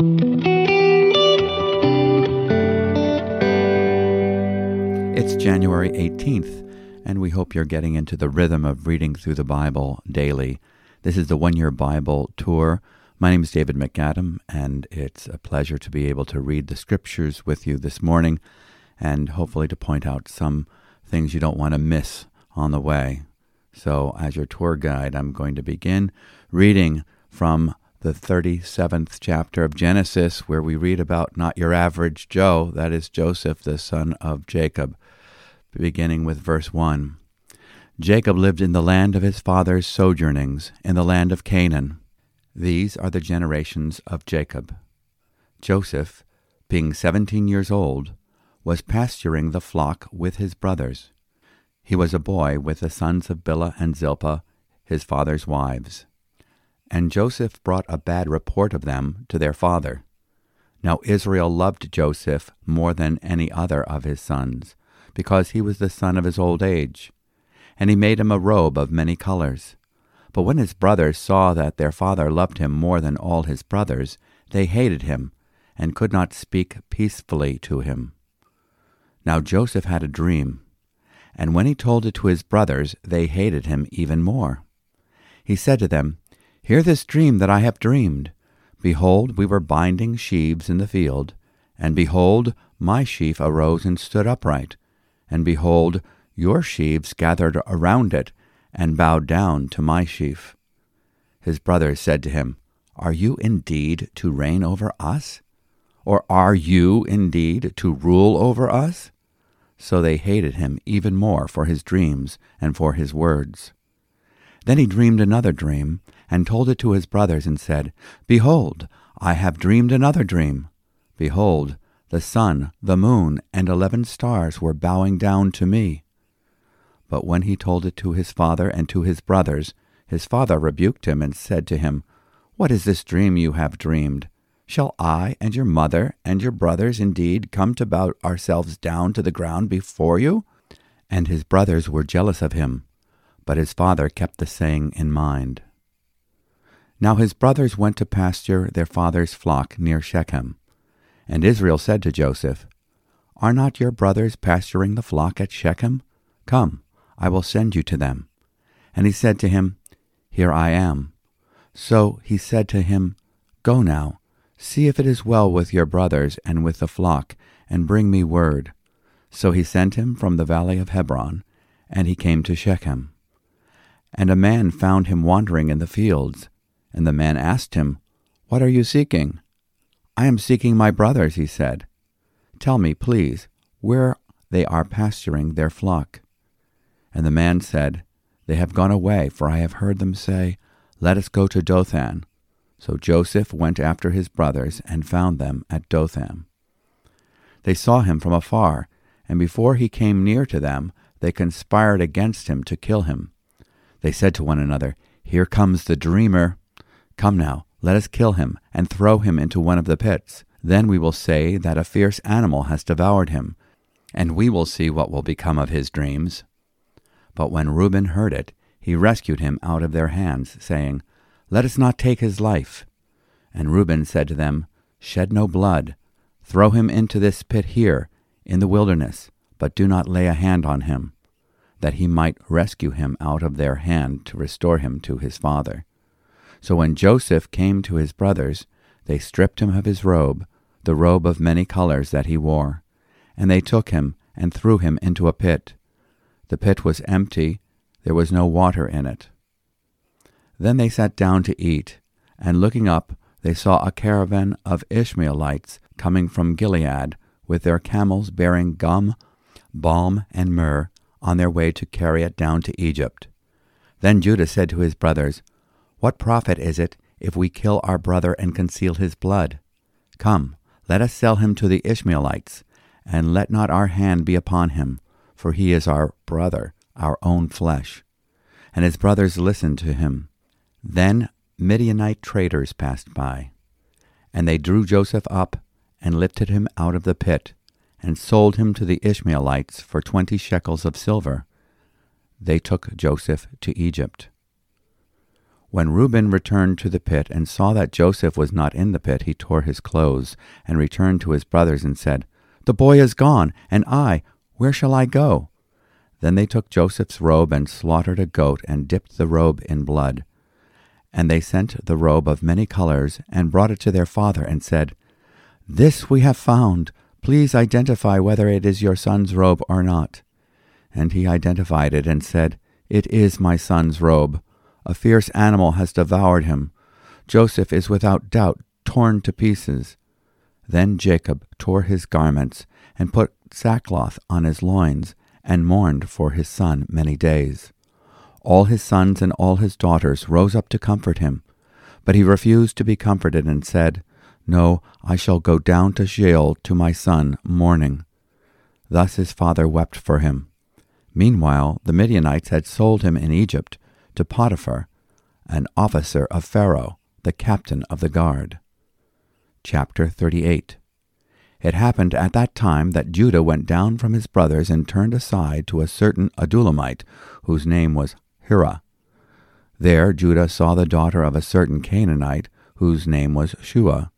It's January 18th, and we hope you're getting into the rhythm of reading through the Bible daily. This is the One Year Bible Tour. My name is David MacAdam, and it's a pleasure to be able to read the scriptures with you this morning and hopefully to point out some things you don't want to miss on the way. So, as your tour guide, I'm going to begin reading from the 37th chapter of Genesis, where we read about not your average Joe, that is Joseph, the son of Jacob, beginning with verse 1. Jacob lived in the land of his father's sojournings, in the land of Canaan. These are the generations of Jacob. Joseph, being seventeen years old, was pasturing the flock with his brothers. He was a boy with the sons of Bilhah and Zilpah, his father's wives. And Joseph brought a bad report of them to their father. Now Israel loved Joseph more than any other of his sons, because he was the son of his old age. And he made him a robe of many colors. But when his brothers saw that their father loved him more than all his brothers, they hated him, and could not speak peacefully to him. Now Joseph had a dream, and when he told it to his brothers, they hated him even more. He said to them, Hear this dream that I have dreamed. Behold, we were binding sheaves in the field, and behold, my sheaf arose and stood upright, and behold, your sheaves gathered around it, and bowed down to my sheaf. His brothers said to him, Are you indeed to reign over us? Or are you indeed to rule over us? So they hated him even more for his dreams and for his words. Then he dreamed another dream, and told it to his brothers, and said, Behold, I have dreamed another dream. Behold, the sun, the moon, and eleven stars were bowing down to me. But when he told it to his father and to his brothers, his father rebuked him and said to him, What is this dream you have dreamed? Shall I and your mother and your brothers indeed come to bow ourselves down to the ground before you? And his brothers were jealous of him, but his father kept the saying in mind. Now his brothers went to pasture their father's flock near Shechem. And Israel said to Joseph, Are not your brothers pasturing the flock at Shechem? Come, I will send you to them. And he said to him, Here I am. So he said to him, Go now See if it is well with your brothers and with the flock, and bring me word. So he sent him from the valley of Hebron, and he came to Shechem. And a man found him wandering in the fields, and the man asked him, What are you seeking? I am seeking my brothers, he said. Tell me, please, where they are pasturing their flock. And the man said, They have gone away, for I have heard them say, Let us go to Dothan. So Joseph went after his brothers and found them at Dothan. They saw him from afar, and before he came near to them, they conspired against him to kill him. They said to one another, Here comes the dreamer. Come now, let us kill him, and throw him into one of the pits. Then we will say that a fierce animal has devoured him, and we will see what will become of his dreams. But when Reuben heard it, he rescued him out of their hands, saying, let us not take his life. And Reuben said to them, Shed no blood. Throw him into this pit here, in the wilderness, but do not lay a hand on him, that he might rescue him out of their hand to restore him to his father. So when Joseph came to his brothers, they stripped him of his robe, the robe of many colors that he wore, and they took him and threw him into a pit. The pit was empty, there was no water in it. Then they sat down to eat, and looking up, they saw a caravan of Ishmaelites coming from Gilead, with their camels bearing gum, balm, and myrrh, on their way to carry it down to Egypt. Then Judah said to his brothers, What profit is it if we kill our brother and conceal his blood? Come, let us sell him to the Ishmaelites, and let not our hand be upon him, for he is our brother, our own flesh. And his brothers listened to him. Then Midianite traders passed by, and they drew Joseph up and lifted him out of the pit, and sold him to the Ishmaelites for twenty shekels of silver. They took Joseph to Egypt. When Reuben returned to the pit and saw that Joseph was not in the pit, he tore his clothes and returned to his brothers and said, The boy is gone, and I, where shall I go? Then they took Joseph's robe and slaughtered a goat and dipped the robe in blood. And they sent the robe of many colors and brought it to their father and said, This we have found. Please identify whether it is your son's robe or not. And he identified it and said, It is my son's robe. A fierce animal has devoured him. Joseph is without doubt torn to pieces. Then Jacob tore his garments and put sackcloth on his loins and mourned for his son many days. All his sons and all his daughters rose up to comfort him. But he refused to be comforted and said, No, I shall go down to Sheol to my son, mourning. Thus his father wept for him. Meanwhile, the Midianites had sold him in Egypt to Potiphar, an officer of Pharaoh, the captain of the guard. Chapter 38 It happened at that time that Judah went down from his brothers and turned aside to a certain Adullamite, whose name was Hira. There Judah saw the daughter of a certain Canaanite, whose name was Shua.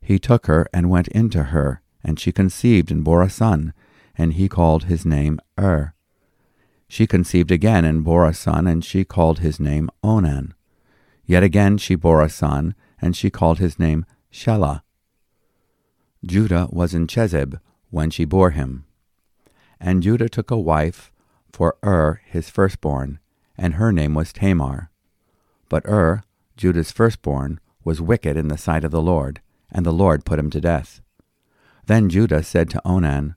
He took her and went into her, and she conceived and bore a son, and he called his name Er. She conceived again and bore a son, and she called his name Onan. Yet again she bore a son, and she called his name Shelah. Judah was in Chezib when she bore him. And Judah took a wife for Ur his firstborn, and her name was Tamar. But Ur, Judah's firstborn, was wicked in the sight of the Lord, and the Lord put him to death. Then Judah said to Onan,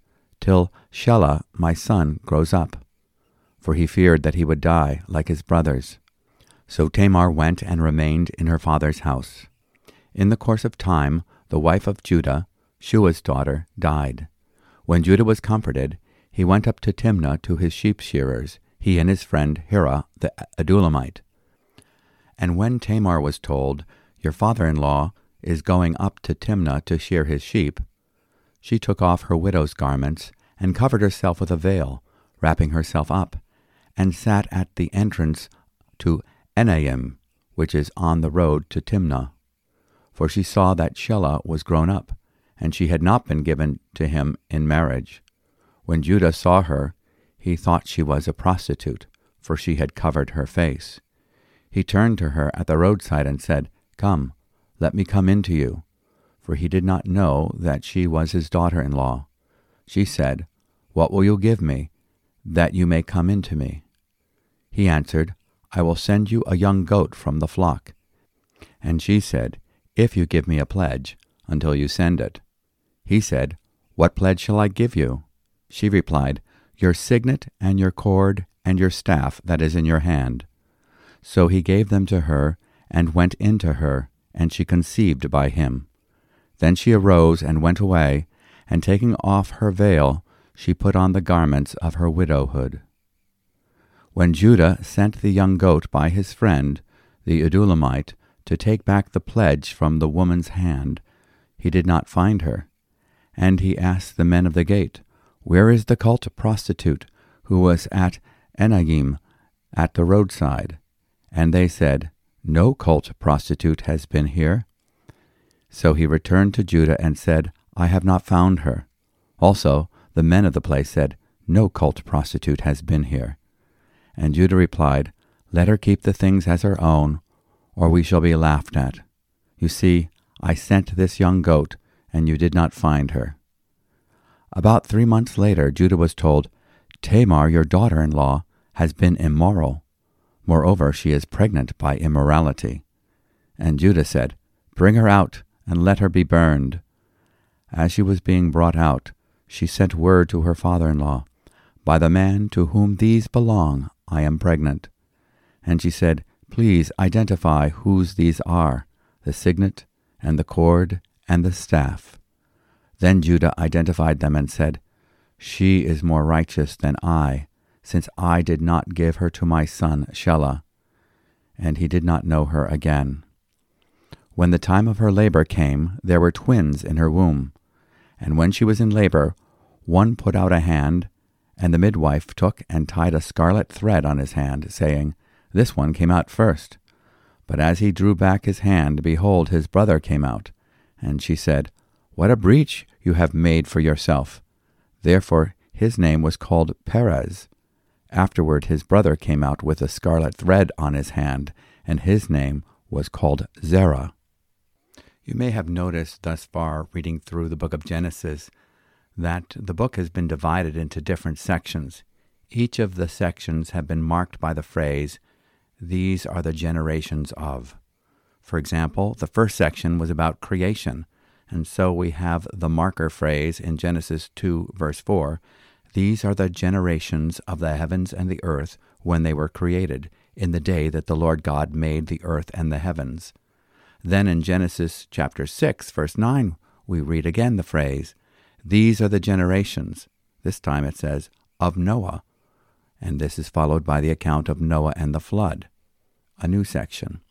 till Shelah, my son, grows up. For he feared that he would die like his brothers. So Tamar went and remained in her father's house. In the course of time, the wife of Judah, Shua's daughter, died. When Judah was comforted, he went up to Timnah to his sheep shearers, he and his friend Hira the Adullamite. And when Tamar was told, Your father in law is going up to Timnah to shear his sheep, she took off her widow's garments and covered herself with a veil, wrapping herself up, and sat at the entrance to Enaim, which is on the road to Timnah. For she saw that Shelah was grown up, and she had not been given to him in marriage. When Judah saw her, he thought she was a prostitute, for she had covered her face. He turned to her at the roadside and said, Come, let me come in to you for he did not know that she was his daughter in law. She said, What will you give me, that you may come in to me? He answered, I will send you a young goat from the flock. And she said, If you give me a pledge, until you send it. He said, What pledge shall I give you? She replied, Your signet and your cord and your staff that is in your hand. So he gave them to her, and went in to her, and she conceived by him. Then she arose and went away, and taking off her veil, she put on the garments of her widowhood. When Judah sent the young goat by his friend, the Adullamite, to take back the pledge from the woman's hand, he did not find her. And he asked the men of the gate, Where is the cult prostitute who was at Enaim at the roadside? And they said, No cult prostitute has been here. So he returned to Judah and said, I have not found her. Also, the men of the place said, No cult prostitute has been here. And Judah replied, Let her keep the things as her own, or we shall be laughed at. You see, I sent this young goat, and you did not find her. About three months later, Judah was told, Tamar, your daughter in law, has been immoral. Moreover, she is pregnant by immorality. And Judah said, Bring her out and let her be burned. As she was being brought out, she sent word to her father in law, By the man to whom these belong, I am pregnant. And she said, Please identify whose these are the signet, and the cord, and the staff. Then Judah identified them and said, She is more righteous than I, since I did not give her to my son Shelah. And he did not know her again. When the time of her labor came, there were twins in her womb. And when she was in labor, one put out a hand, and the midwife took and tied a scarlet thread on his hand, saying, This one came out first. But as he drew back his hand, behold, his brother came out. And she said, what a breach you have made for yourself. Therefore his name was called Perez. Afterward his brother came out with a scarlet thread on his hand, and his name was called Zerah. You may have noticed thus far, reading through the book of Genesis, that the book has been divided into different sections. Each of the sections have been marked by the phrase, These are the generations of. For example, the first section was about creation, and so we have the marker phrase in Genesis 2, verse 4 These are the generations of the heavens and the earth when they were created, in the day that the Lord God made the earth and the heavens. Then in Genesis chapter 6, verse 9, we read again the phrase, These are the generations. This time it says, of Noah. And this is followed by the account of Noah and the flood, a new section.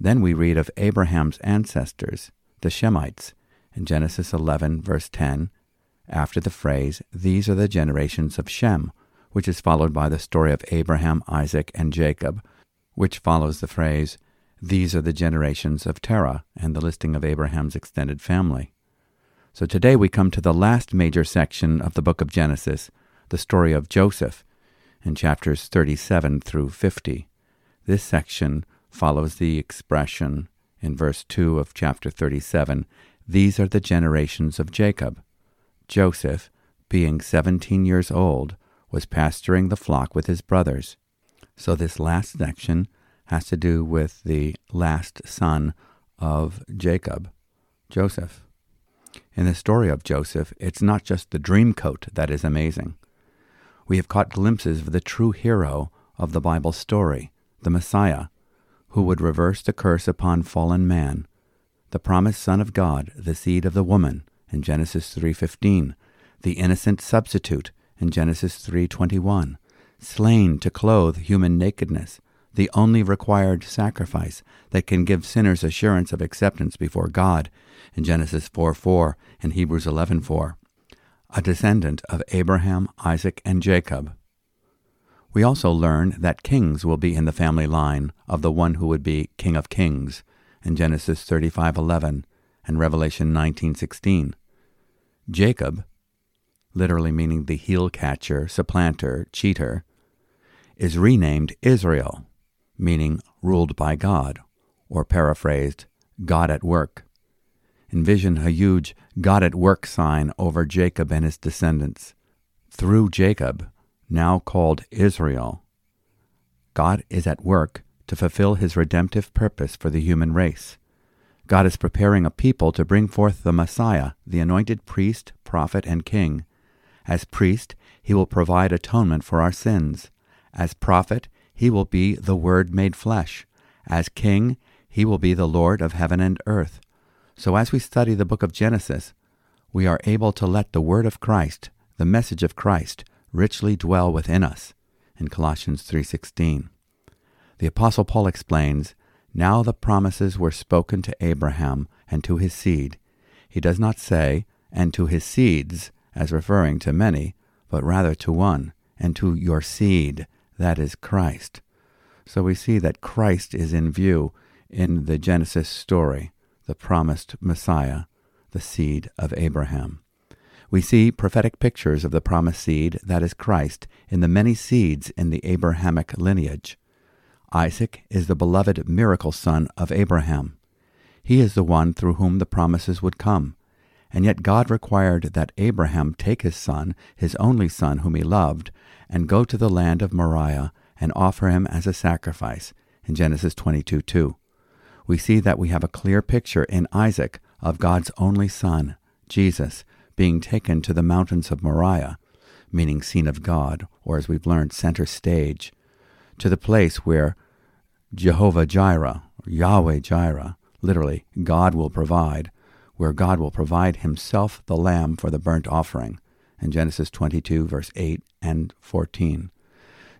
Then we read of Abraham's ancestors the Shemites in Genesis 11, verse 10, after the phrase, These are the generations of Shem, which is followed by the story of Abraham, Isaac, and Jacob, which follows the phrase, These are the generations of Terah, and the listing of Abraham's extended family. So today we come to the last major section of the book of Genesis, the story of Joseph, in chapters 37 through 50. This section follows the expression in verse 2 of chapter 37, These are the generations of Jacob. Joseph, being seventeen years old, was pasturing the flock with his brothers. So this last section has to do with the last son of Jacob, Joseph. In the story of Joseph, it's not just the dream coat that is amazing. We have caught glimpses of the true hero of the Bible story, the Messiah, who would reverse the curse upon fallen man, the promised Son of God, the seed of the woman, in Genesis 3:15, the innocent substitute in Genesis 3:21, slain to clothe human nakedness, the only required sacrifice that can give sinners assurance of acceptance before God in Genesis 4:4 and Hebrews 11:4, a descendant of Abraham, Isaac, and Jacob, we also learn that kings will be in the family line of the one who would be King of Kings in Genesis 35:11 and Revelation 19:16. Jacob, literally meaning the heel catcher, supplanter, cheater, is renamed Israel, meaning ruled by God, or paraphrased, God at work. Envision a huge God at work sign over Jacob and his descendants. Through Jacob, now called Israel, God is at work to fulfill his redemptive purpose for the human race. God is preparing a people to bring forth the Messiah, the anointed priest, prophet, and king. As priest, he will provide atonement for our sins. As prophet, he will be the Word made flesh. As king, he will be the Lord of heaven and earth. So as we study the book of Genesis, we are able to let the word of Christ, the message of Christ, richly dwell within us in Colossians 3:16. The apostle Paul explains, now the promises were spoken to Abraham and to his seed. He does not say and to his seeds as referring to many, but rather to one, and to your seed, that is Christ. So we see that Christ is in view in the Genesis story, the promised Messiah, the seed of Abraham. We see prophetic pictures of the promised seed, that is Christ, in the many seeds in the Abrahamic lineage. Isaac is the beloved miracle son of Abraham. He is the one through whom the promises would come. And yet God required that Abraham take his son, his only son whom he loved, and go to the land of Moriah and offer him as a sacrifice in Genesis 22 2. We see that we have a clear picture in Isaac of God's only son, Jesus, being taken to the mountains of Moriah, meaning scene of God, or as we've learned, center stage, to the place where Jehovah Jireh, Yahweh Jireh, literally, God will provide, where God will provide himself the lamb for the burnt offering, in Genesis 22, verse 8 and 14.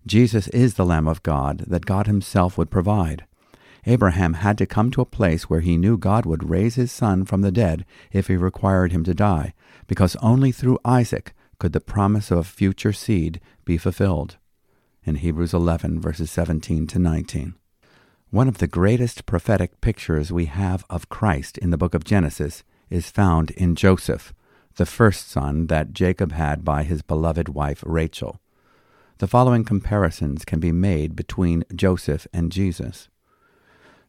Jesus is the Lamb of God that God himself would provide. Abraham had to come to a place where he knew God would raise his son from the dead if he required him to die, because only through Isaac could the promise of a future seed be fulfilled. In Hebrews 11, verses 17 to 19. One of the greatest prophetic pictures we have of Christ in the book of Genesis is found in Joseph, the first son that Jacob had by his beloved wife Rachel. The following comparisons can be made between Joseph and Jesus.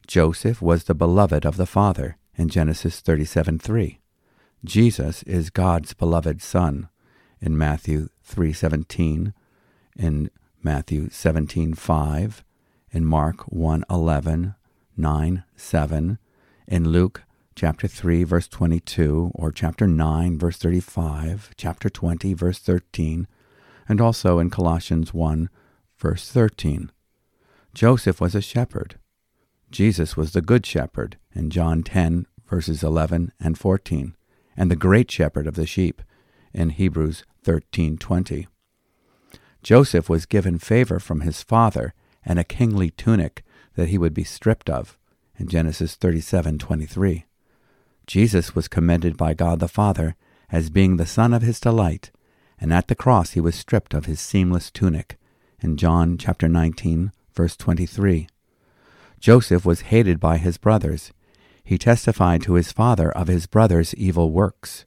Joseph was the beloved of the Father in Genesis 37:3. Jesus is God's beloved son in Matthew 3:17, in Matthew 17:5, in Mark 1 11, 9, 7, in Luke chapter 3, verse 22, or chapter 9, verse 35, chapter 20, verse 13, and also in Colossians 1, verse 13. Joseph was a shepherd. Jesus was the good shepherd in John 10, verses 11 and 14, and the great shepherd of the sheep in Hebrews 13:20. Joseph was given favor from his father and a kingly tunic that he would be stripped of in Genesis 37:23. Jesus was commended by God the Father as being the son of his delight, and at the cross he was stripped of his seamless tunic in John chapter 19 verse 23. Joseph was hated by his brothers. He testified to his father of his brother's evil works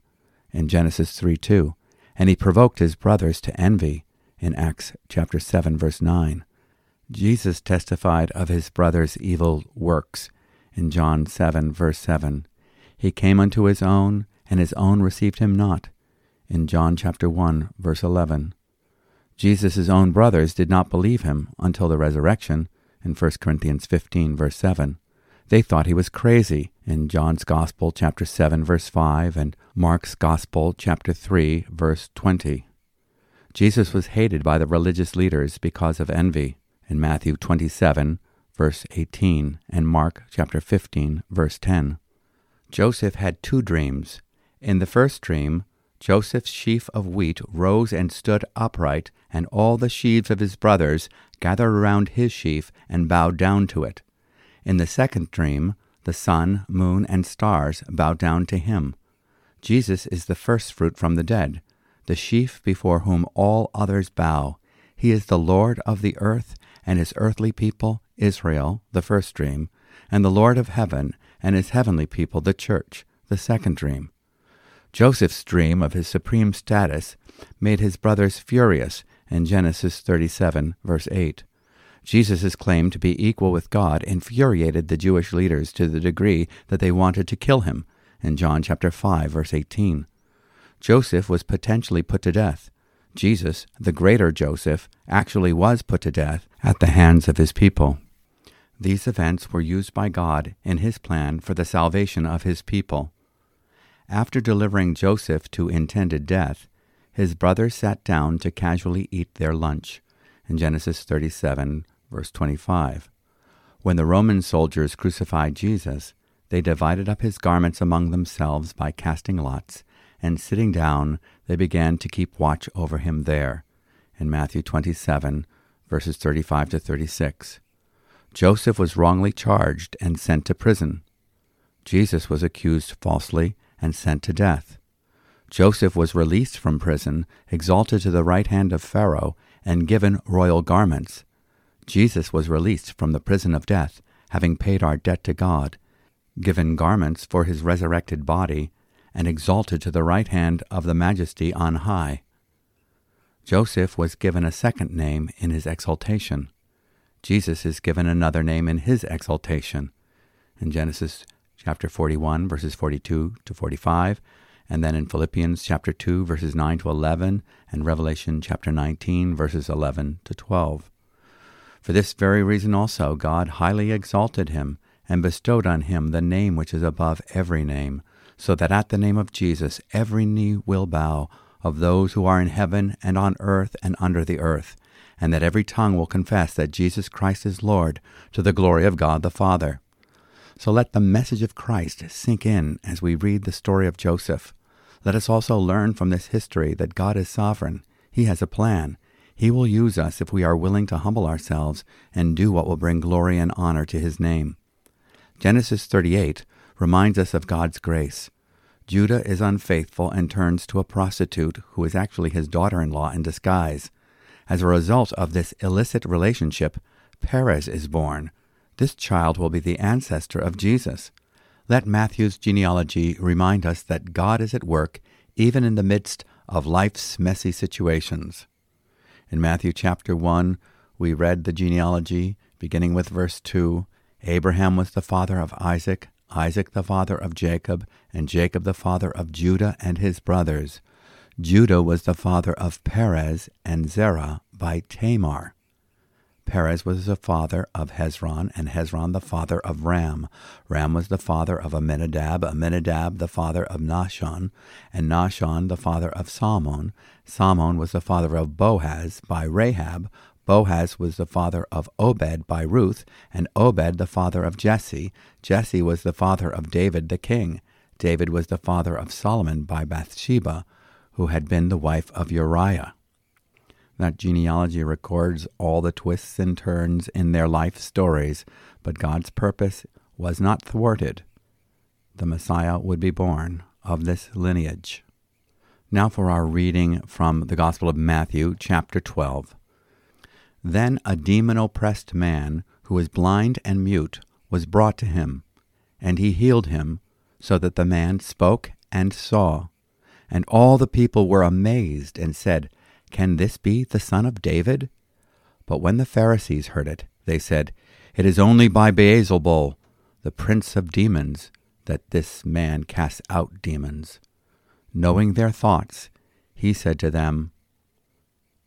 in Genesis 3 2, and he provoked his brothers to envy in Acts chapter 7 verse 9. Jesus testified of his brother's evil works in John 7, verse 7. He came unto his own, and his own received him not, in John chapter 1, verse 11. Jesus' own brothers did not believe him until the resurrection, in 1 Corinthians 15, verse 7. They thought he was crazy, in John's Gospel, chapter 7, verse 5, and Mark's Gospel, chapter 3, verse 20. Jesus was hated by the religious leaders because of envy in Matthew 27, verse 18, and Mark chapter 15, verse 10. Joseph had two dreams. In the first dream, Joseph's sheaf of wheat rose and stood upright, and all the sheaves of his brothers gathered around his sheaf and bowed down to it. In the second dream, the sun, moon, and stars bowed down to him. Jesus is the firstfruit from the dead, the sheaf before whom all others bow. He is the Lord of the earth and his earthly people, Israel, the first dream, and the Lord of heaven and his heavenly people, the church, the second dream. Joseph's dream of his supreme status made his brothers furious in Genesis 37, verse 8. Jesus' claim to be equal with God infuriated the Jewish leaders to the degree that they wanted to kill him in John chapter 5, verse 18. Joseph was potentially put to death, Jesus, the greater Joseph, actually was put to death at the hands of his people. These events were used by God in his plan for the salvation of his people. After delivering Joseph to intended death, his brothers sat down to casually eat their lunch in Genesis 37, verse 25. When the Roman soldiers crucified Jesus, they divided up his garments among themselves by casting lots and sitting down, they began to keep watch over him there. In Matthew 27, verses 35 to 36. Joseph was wrongly charged and sent to prison. Jesus was accused falsely and sent to death. Joseph was released from prison, exalted to the right hand of Pharaoh, and given royal garments. Jesus was released from the prison of death, having paid our debt to God, given garments for his resurrected body, and exalted to the right hand of the Majesty on high. Joseph was given a second name in his exaltation. Jesus is given another name in his exaltation. In Genesis chapter 41, verses 42 to 45, and then in Philippians chapter 2, verses 9 to 11, and Revelation chapter 19, verses 11 to 12. For this very reason also God highly exalted him, and bestowed on him the name which is above every name so that at the name of Jesus every knee will bow of those who are in heaven and on earth and under the earth, and that every tongue will confess that Jesus Christ is Lord, to the glory of God the Father. So let the message of Christ sink in as we read the story of Joseph. Let us also learn from this history that God is sovereign. He has a plan. He will use us if we are willing to humble ourselves and do what will bring glory and honor to His name. Genesis 38 reminds us of God's grace. Judah is unfaithful and turns to a prostitute who is actually his daughter in law in disguise. As a result of this illicit relationship, Perez is born. This child will be the ancestor of Jesus. Let Matthew's genealogy remind us that God is at work even in the midst of life's messy situations. In Matthew chapter 1, we read the genealogy beginning with verse 2 Abraham was the father of Isaac, Isaac the father of Jacob, and Jacob the father of Judah and his brothers. Judah was the father of Perez and Zerah by Tamar. Perez was the father of Hezron, and Hezron the father of Ram. Ram was the father of Amminadab, Amminadab the father of Nahshon, and Nahshon the father of Salmon. Salmon was the father of Boaz by Rahab. Boaz was the father of Obed by Ruth, and Obed the father of Jesse. Jesse was the father of David the king. David was the father of Solomon by Bathsheba, who had been the wife of Uriah. That genealogy records all the twists and turns in their life stories, but God's purpose was not thwarted. The Messiah would be born of this lineage. Now for our reading from the Gospel of Matthew, chapter 12. Then a demon oppressed man, who was blind and mute, was brought to him, and he healed him, so that the man spoke and saw. And all the people were amazed and said, Can this be the son of David? But when the Pharisees heard it, they said, It is only by Beelzebul, the prince of demons, that this man casts out demons. Knowing their thoughts, he said to them,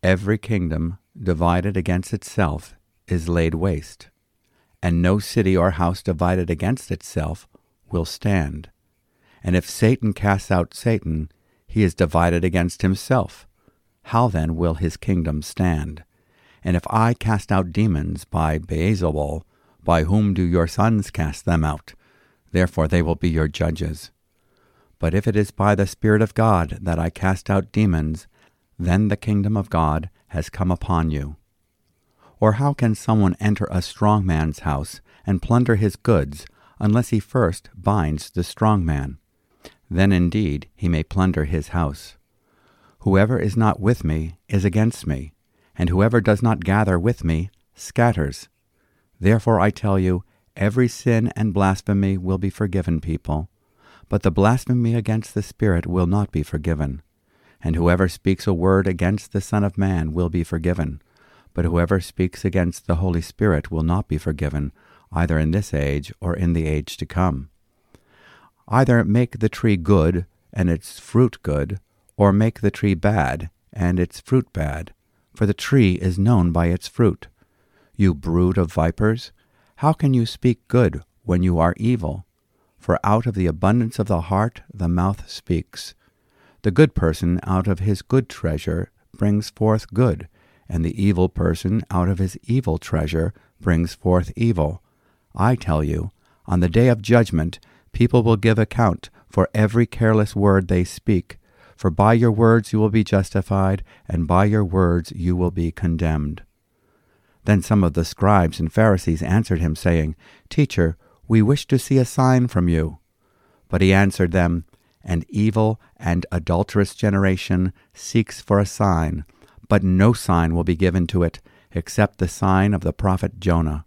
Every kingdom divided against itself is laid waste, and no city or house divided against itself will stand. And if Satan casts out Satan, he is divided against himself. How then will his kingdom stand? And if I cast out demons by Beelzebul, by whom do your sons cast them out? Therefore they will be your judges. But if it is by the Spirit of God that I cast out demons, then the kingdom of God has come upon you. Or how can someone enter a strong man's house and plunder his goods unless he first binds the strong man? Then indeed he may plunder his house. Whoever is not with me is against me, and whoever does not gather with me scatters. Therefore I tell you, every sin and blasphemy will be forgiven people, but the blasphemy against the Spirit will not be forgiven. And whoever speaks a word against the Son of Man will be forgiven, but whoever speaks against the Holy Spirit will not be forgiven, either in this age or in the age to come. Either make the tree good and its fruit good, or make the tree bad and its fruit bad, for the tree is known by its fruit. You brood of vipers, how can you speak good when you are evil? For out of the abundance of the heart the mouth speaks. The good person out of his good treasure brings forth good, and the evil person out of his evil treasure brings forth evil. I tell you, on the day of judgment, people will give account for every careless word they speak. For by your words you will be justified, and by your words you will be condemned. Then some of the scribes and Pharisees answered him, saying, Teacher, we wish to see a sign from you. But he answered them, An evil and adulterous generation seeks for a sign, but no sign will be given to it except the sign of the prophet Jonah.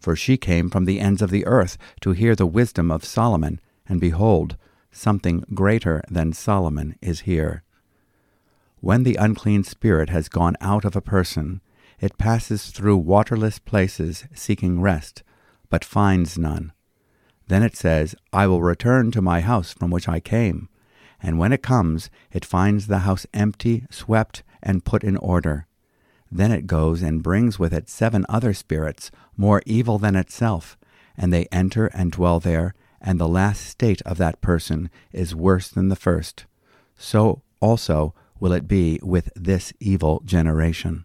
for she came from the ends of the earth to hear the wisdom of Solomon, and behold, something greater than Solomon is here. When the unclean spirit has gone out of a person, It passes through waterless places seeking rest, but finds none. Then it says, I will return to my house from which I came. And when it comes, it finds the house empty, swept, and put in order. Then it goes and brings with it seven other spirits, more evil than itself, and they enter and dwell there, and the last state of that person is worse than the first. So also will it be with this evil generation.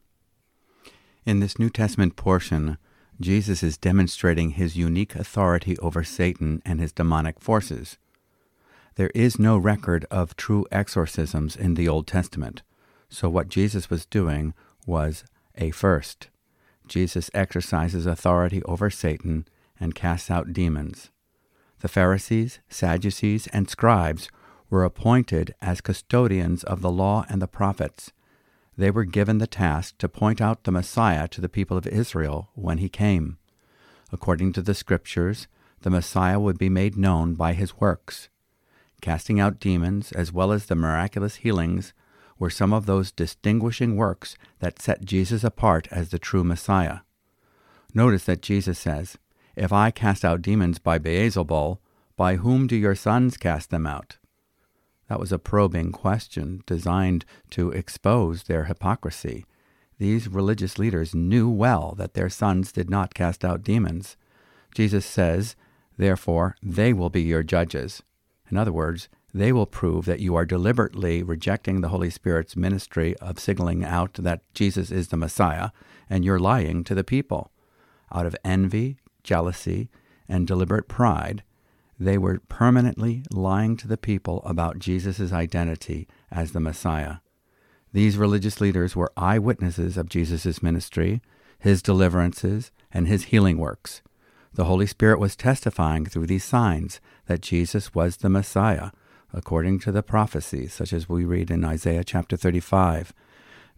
In this New Testament portion, Jesus is demonstrating his unique authority over Satan and his demonic forces. There is no record of true exorcisms in the Old Testament, so what Jesus was doing was a first. Jesus exercises authority over Satan and casts out demons. The Pharisees, Sadducees, and scribes were appointed as custodians of the law and the prophets they were given the task to point out the Messiah to the people of Israel when he came. According to the Scriptures, the Messiah would be made known by his works. Casting out demons, as well as the miraculous healings, were some of those distinguishing works that set Jesus apart as the true Messiah. Notice that Jesus says, If I cast out demons by Beelzebul, by whom do your sons cast them out? That was a probing question designed to expose their hypocrisy. These religious leaders knew well that their sons did not cast out demons. Jesus says, Therefore, they will be your judges. In other words, they will prove that you are deliberately rejecting the Holy Spirit's ministry of signaling out that Jesus is the Messiah, and you're lying to the people. Out of envy, jealousy, and deliberate pride, they were permanently lying to the people about Jesus' identity as the Messiah. These religious leaders were eyewitnesses of Jesus' ministry, his deliverances, and his healing works. The Holy Spirit was testifying through these signs that Jesus was the Messiah, according to the prophecies, such as we read in Isaiah chapter 35.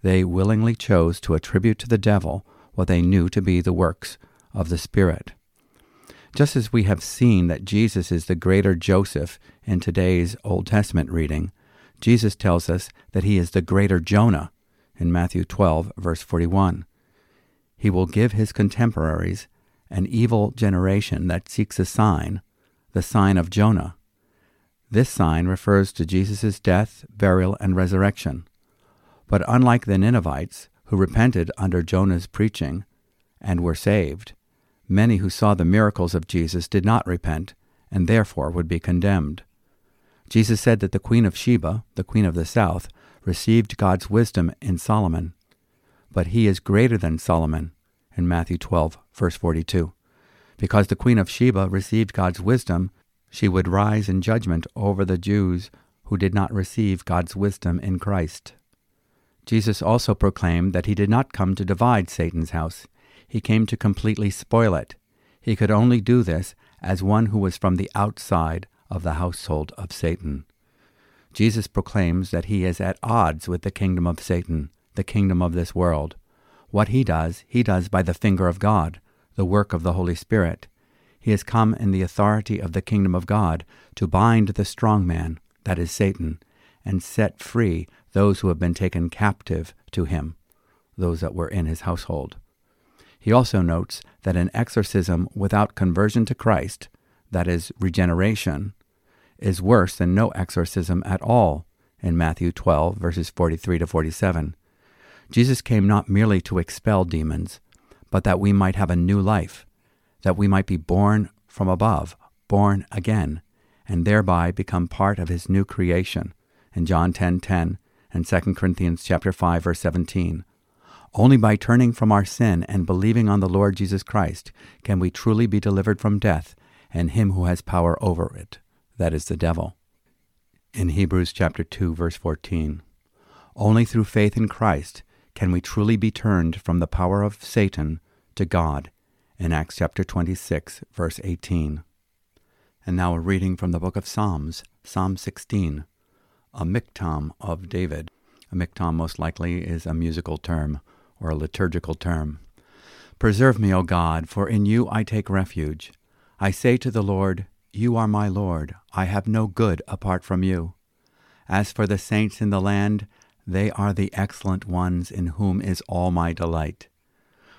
They willingly chose to attribute to the devil what they knew to be the works of the Spirit. Just as we have seen that Jesus is the greater Joseph in today's Old Testament reading, Jesus tells us that he is the greater Jonah in Matthew 12, verse 41. He will give his contemporaries an evil generation that seeks a sign, the sign of Jonah. This sign refers to Jesus' death, burial, and resurrection. But unlike the Ninevites, who repented under Jonah's preaching and were saved, Many who saw the miracles of Jesus did not repent, and therefore would be condemned. Jesus said that the Queen of Sheba, the Queen of the South, received God's wisdom in Solomon. But he is greater than Solomon, in Matthew 12, verse 42. Because the Queen of Sheba received God's wisdom, she would rise in judgment over the Jews who did not receive God's wisdom in Christ. Jesus also proclaimed that he did not come to divide Satan's house. He came to completely spoil it. He could only do this as one who was from the outside of the household of Satan. Jesus proclaims that he is at odds with the kingdom of Satan, the kingdom of this world. What he does, he does by the finger of God, the work of the Holy Spirit. He has come in the authority of the kingdom of God to bind the strong man, that is Satan, and set free those who have been taken captive to him, those that were in his household. He also notes that an exorcism without conversion to Christ, that is, regeneration, is worse than no exorcism at all in Matthew 12, verses 43 to 47. Jesus came not merely to expel demons, but that we might have a new life, that we might be born from above, born again, and thereby become part of his new creation in John 10:10 10, 10, and 2 Corinthians chapter 5 verse 17. Only by turning from our sin and believing on the Lord Jesus Christ can we truly be delivered from death and him who has power over it, that is the devil. In Hebrews chapter 2 verse 14, only through faith in Christ can we truly be turned from the power of Satan to God in Acts chapter 26 verse 18. And now a reading from the book of Psalms, Psalm 16, a miktam of David. A miktam most likely is a musical term or a liturgical term. Preserve me, O God, for in you I take refuge. I say to the Lord, You are my Lord. I have no good apart from you. As for the saints in the land, they are the excellent ones in whom is all my delight.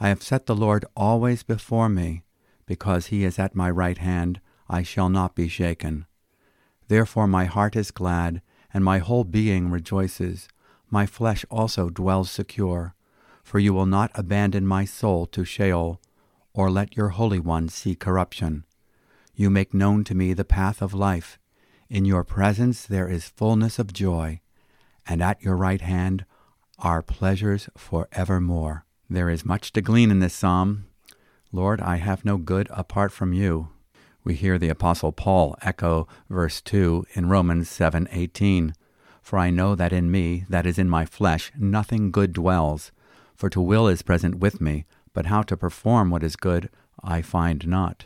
I have set the Lord always before me. Because he is at my right hand, I shall not be shaken. Therefore my heart is glad, and my whole being rejoices. My flesh also dwells secure. For you will not abandon my soul to Sheol, or let your Holy One see corruption. You make known to me the path of life. In your presence there is fullness of joy, and at your right hand are pleasures for evermore. There is much to glean in this psalm. Lord, I have no good apart from you. We hear the apostle Paul echo verse 2 in Romans 7:18. For I know that in me, that is in my flesh, nothing good dwells. For to will is present with me, but how to perform what is good I find not.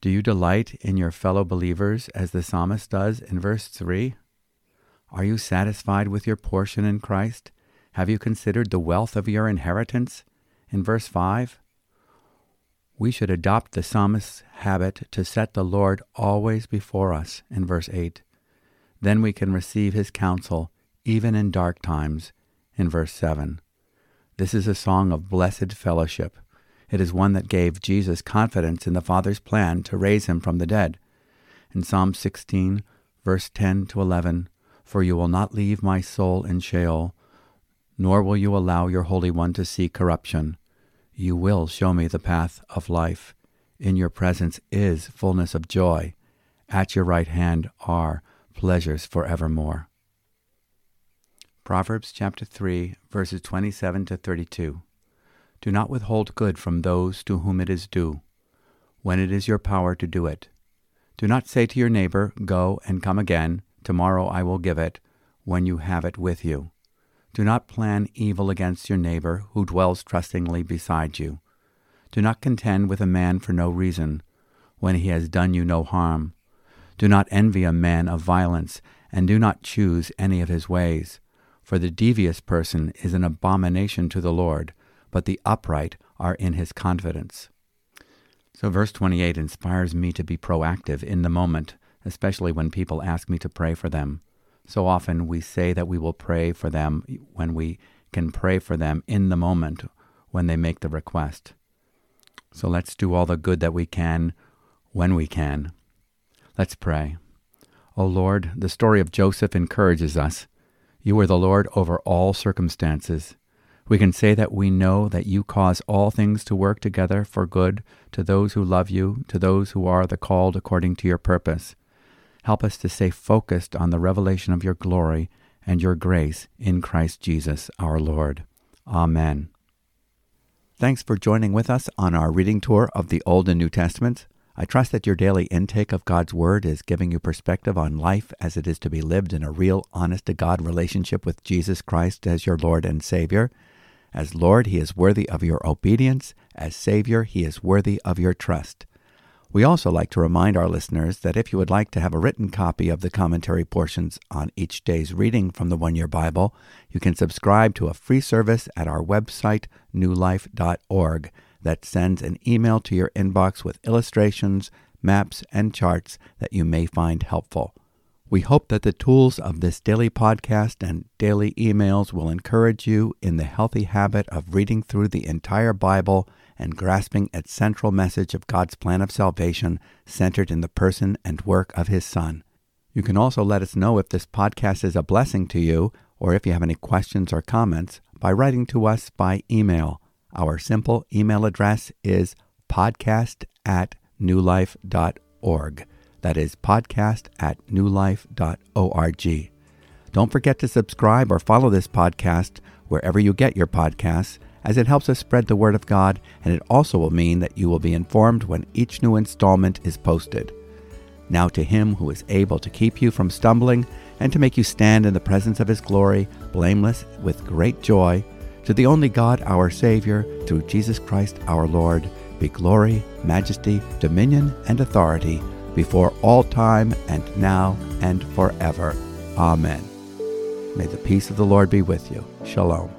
Do you delight in your fellow believers as the psalmist does in verse 3? Are you satisfied with your portion in Christ? Have you considered the wealth of your inheritance? In verse 5, we should adopt the psalmist's habit to set the Lord always before us. In verse 8, then we can receive his counsel even in dark times. In verse 7, this is a song of blessed fellowship. It is one that gave Jesus confidence in the Father's plan to raise him from the dead. In Psalm 16, verse 10 to 11, For you will not leave my soul in Sheol, nor will you allow your Holy One to see corruption. You will show me the path of life. In your presence is fullness of joy. At your right hand are pleasures forevermore. Proverbs chapter 3, verses 27 to 32. Do not withhold good from those to whom it is due, when it is your power to do it. Do not say to your neighbor, Go and come again, tomorrow I will give it, when you have it with you. Do not plan evil against your neighbor who dwells trustingly beside you. Do not contend with a man for no reason, when he has done you no harm. Do not envy a man of violence, and do not choose any of his ways. For the devious person is an abomination to the Lord, but the upright are in his confidence. So, verse 28 inspires me to be proactive in the moment, especially when people ask me to pray for them. So often we say that we will pray for them when we can pray for them in the moment when they make the request. So let's do all the good that we can when we can. Let's pray. O Lord, the story of Joseph encourages us. You are the Lord over all circumstances. We can say that we know that you cause all things to work together for good to those who love you, to those who are the called according to your purpose. Help us to stay focused on the revelation of your glory and your grace in Christ Jesus our Lord. Amen. Thanks for joining with us on our reading tour of the Old and New Testaments. I trust that your daily intake of God's Word is giving you perspective on life as it is to be lived in a real, honest to God relationship with Jesus Christ as your Lord and Savior. As Lord, He is worthy of your obedience. As Savior, He is worthy of your trust. We also like to remind our listeners that if you would like to have a written copy of the commentary portions on each day's reading from the One Year Bible, you can subscribe to a free service at our website, newlife.org, that sends an email to your inbox with illustrations, maps, and charts that you may find helpful. We hope that the tools of this daily podcast and daily emails will encourage you in the healthy habit of reading through the entire Bible and grasping its central message of God's plan of salvation centered in the person and work of His Son. You can also let us know if this podcast is a blessing to you or if you have any questions or comments by writing to us by email. Our simple email address is podcast at newlife.org. That is podcast at newlife.org. Don't forget to subscribe or follow this podcast wherever you get your podcasts as it helps us spread the word of God, and it also will mean that you will be informed when each new installment is posted. Now to him who is able to keep you from stumbling and to make you stand in the presence of his glory, blameless with great joy, To the only God, our Savior, through Jesus Christ our Lord, be glory, majesty, dominion, and authority before all time and now and forever. Amen. May the peace of the Lord be with you. Shalom.